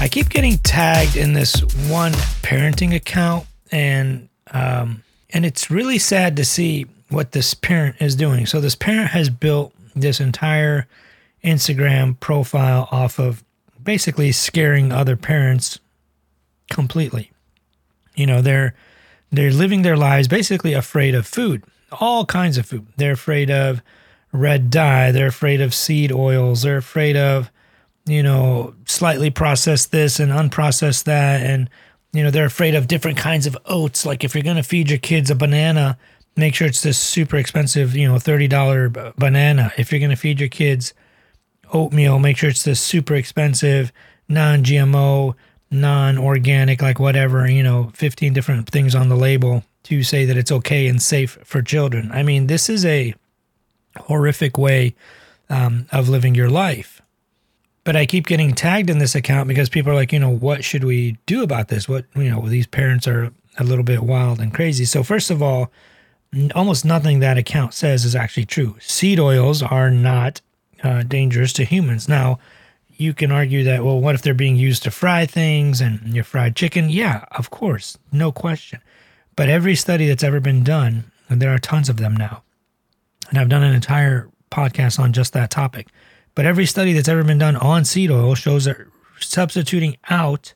I keep getting tagged in this one parenting account, and um, and it's really sad to see what this parent is doing. So this parent has built this entire Instagram profile off of basically scaring other parents completely. You know, they're they're living their lives basically afraid of food, all kinds of food. They're afraid of red dye, they're afraid of seed oils, they're afraid of you know, slightly process this and unprocess that and you know, they're afraid of different kinds of oats. Like if you're going to feed your kids a banana, make sure it's this super expensive, you know, $30 banana. If you're going to feed your kids oatmeal, make sure it's this super expensive, non GMO, non organic, like whatever, you know, 15 different things on the label to say that it's okay and safe for children. I mean, this is a horrific way um, of living your life. But I keep getting tagged in this account because people are like, you know, what should we do about this? What, you know, these parents are a little bit wild and crazy. So, first of all, almost nothing that account says is actually true. Seed oils are not uh, dangerous to humans. Now, you can argue that, well, what if they're being used to fry things and your fried chicken? Yeah, of course, no question. But every study that's ever been done, and there are tons of them now, and I've done an entire podcast on just that topic. But every study that's ever been done on seed oil shows that substituting out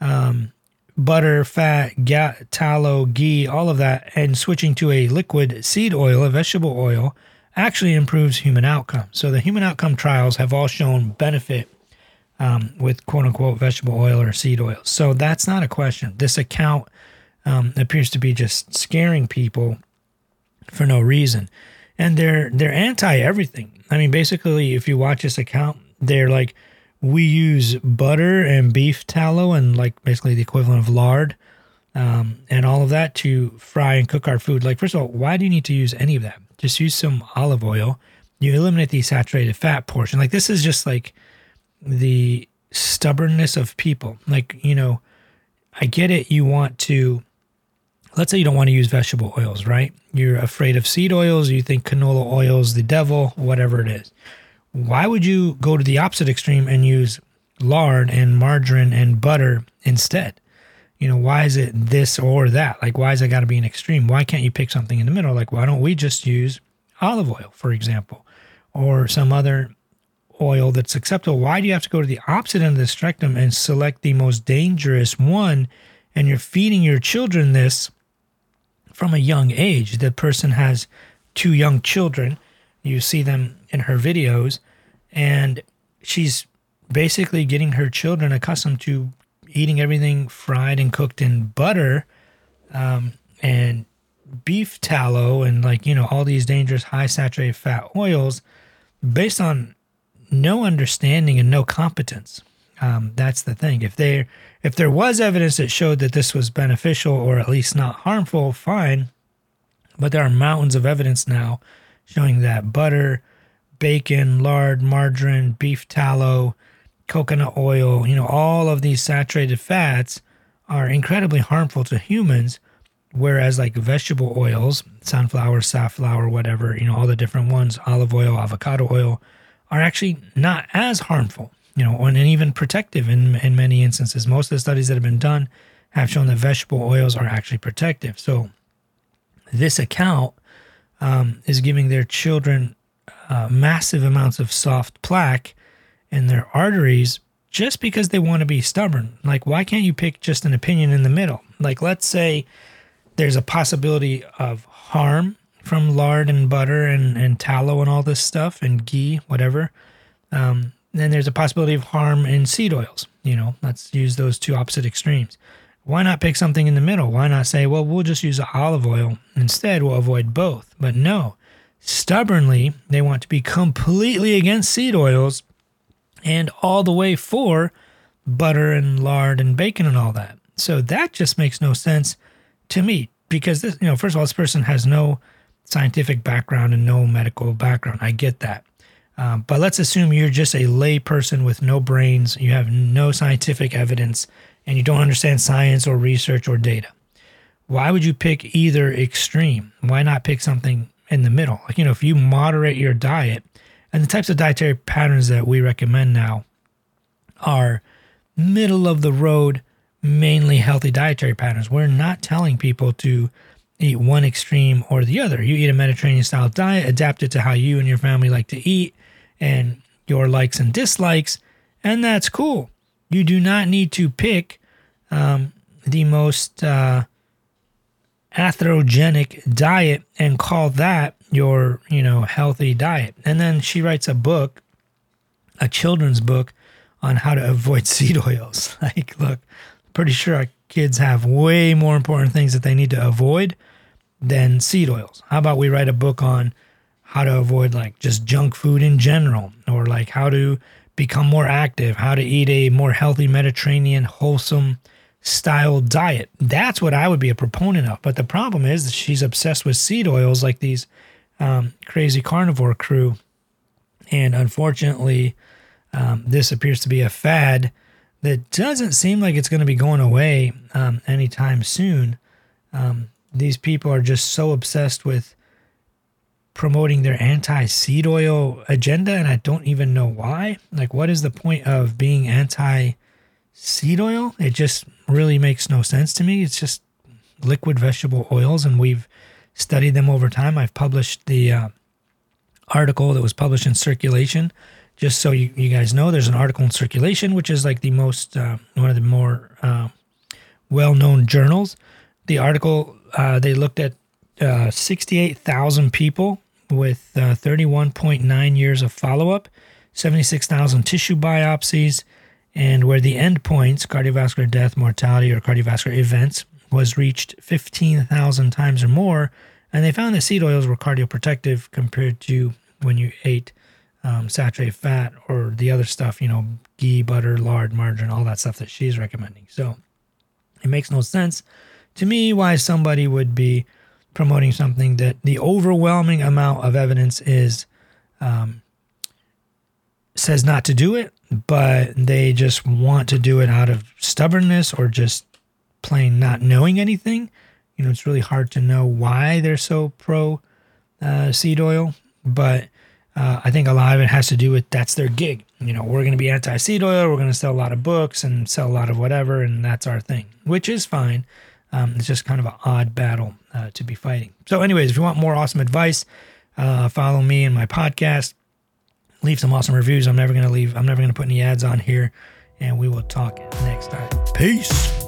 um, butter, fat, ga- tallow, ghee, all of that, and switching to a liquid seed oil, a vegetable oil, actually improves human outcome. So the human outcome trials have all shown benefit um, with quote unquote vegetable oil or seed oil. So that's not a question. This account um, appears to be just scaring people for no reason, and they're they're anti everything. I mean, basically, if you watch this account, they're like, we use butter and beef tallow and like basically the equivalent of lard um, and all of that to fry and cook our food. Like, first of all, why do you need to use any of that? Just use some olive oil. You eliminate the saturated fat portion. Like, this is just like the stubbornness of people. Like, you know, I get it. You want to, let's say you don't want to use vegetable oils, right? You're afraid of seed oils. You think canola oil is the devil, whatever it is. Why would you go to the opposite extreme and use lard and margarine and butter instead? you know, why is it this or that? Like, why is it got to be an extreme? Why can't you pick something in the middle? Like, why don't we just use olive oil, for example, or some other oil that's acceptable? Why do you have to go to the opposite end of the spectrum and select the most dangerous one? And you're feeding your children this from a young age. The person has two young children. You see them in her videos, and she's basically getting her children accustomed to eating everything fried and cooked in butter um, and beef tallow and like you know all these dangerous high saturated fat oils based on no understanding and no competence um, that's the thing if there if there was evidence that showed that this was beneficial or at least not harmful fine but there are mountains of evidence now showing that butter bacon lard margarine beef tallow coconut oil, you know, all of these saturated fats are incredibly harmful to humans. Whereas, like vegetable oils, sunflower, safflower, whatever, you know, all the different ones, olive oil, avocado oil, are actually not as harmful, you know, and even protective in, in many instances. Most of the studies that have been done have shown that vegetable oils are actually protective. So, this account um, is giving their children uh, massive amounts of soft plaque in their arteries just because they want to be stubborn. Like, why can't you pick just an opinion in the middle? Like, let's say there's a possibility of harm from lard and butter and, and tallow and all this stuff and ghee, whatever. Um, then there's a possibility of harm in seed oils. You know, let's use those two opposite extremes. Why not pick something in the middle? Why not say, well, we'll just use olive oil instead? We'll avoid both. But no, stubbornly, they want to be completely against seed oils and all the way for butter and lard and bacon and all that. So that just makes no sense to me because this, you know, first of all, this person has no scientific background and no medical background. I get that. Um, but let's assume you're just a lay person with no brains, you have no scientific evidence, and you don't understand science or research or data. Why would you pick either extreme? Why not pick something in the middle? Like, you know, if you moderate your diet, and the types of dietary patterns that we recommend now are middle of the road, mainly healthy dietary patterns. We're not telling people to eat one extreme or the other. You eat a Mediterranean style diet, adapt it to how you and your family like to eat and your likes and dislikes, and that's cool. You do not need to pick um, the most uh, atherogenic diet and call that your, you know, healthy diet. And then she writes a book, a children's book on how to avoid seed oils. like, look, pretty sure our kids have way more important things that they need to avoid than seed oils. How about we write a book on how to avoid like just junk food in general or like how to become more active, how to eat a more healthy Mediterranean wholesome style diet. That's what I would be a proponent of. But the problem is that she's obsessed with seed oils like these um, crazy carnivore crew. And unfortunately, um, this appears to be a fad that doesn't seem like it's going to be going away um, anytime soon. Um, these people are just so obsessed with promoting their anti seed oil agenda, and I don't even know why. Like, what is the point of being anti seed oil? It just really makes no sense to me. It's just liquid vegetable oils, and we've studied them over time. I've published the uh, article that was published in Circulation. Just so you, you guys know, there's an article in Circulation, which is like the most, uh, one of the more uh, well known journals. The article, uh, they looked at uh, 68,000 people with uh, 31.9 years of follow up, 76,000 tissue biopsies, and where the endpoints, cardiovascular death, mortality, or cardiovascular events, was reached 15,000 times or more. And they found that seed oils were cardioprotective compared to when you ate um, saturated fat or the other stuff, you know, ghee, butter, lard, margarine, all that stuff that she's recommending. So it makes no sense to me why somebody would be promoting something that the overwhelming amount of evidence is um, says not to do it, but they just want to do it out of stubbornness or just plain not knowing anything. You know, it's really hard to know why they're so pro uh, seed oil, but uh, I think a lot of it has to do with that's their gig. You know, we're going to be anti seed oil, we're going to sell a lot of books and sell a lot of whatever, and that's our thing, which is fine. Um, it's just kind of an odd battle uh, to be fighting. So, anyways, if you want more awesome advice, uh, follow me in my podcast. Leave some awesome reviews. I'm never going to leave, I'm never going to put any ads on here. And we will talk next time. Peace.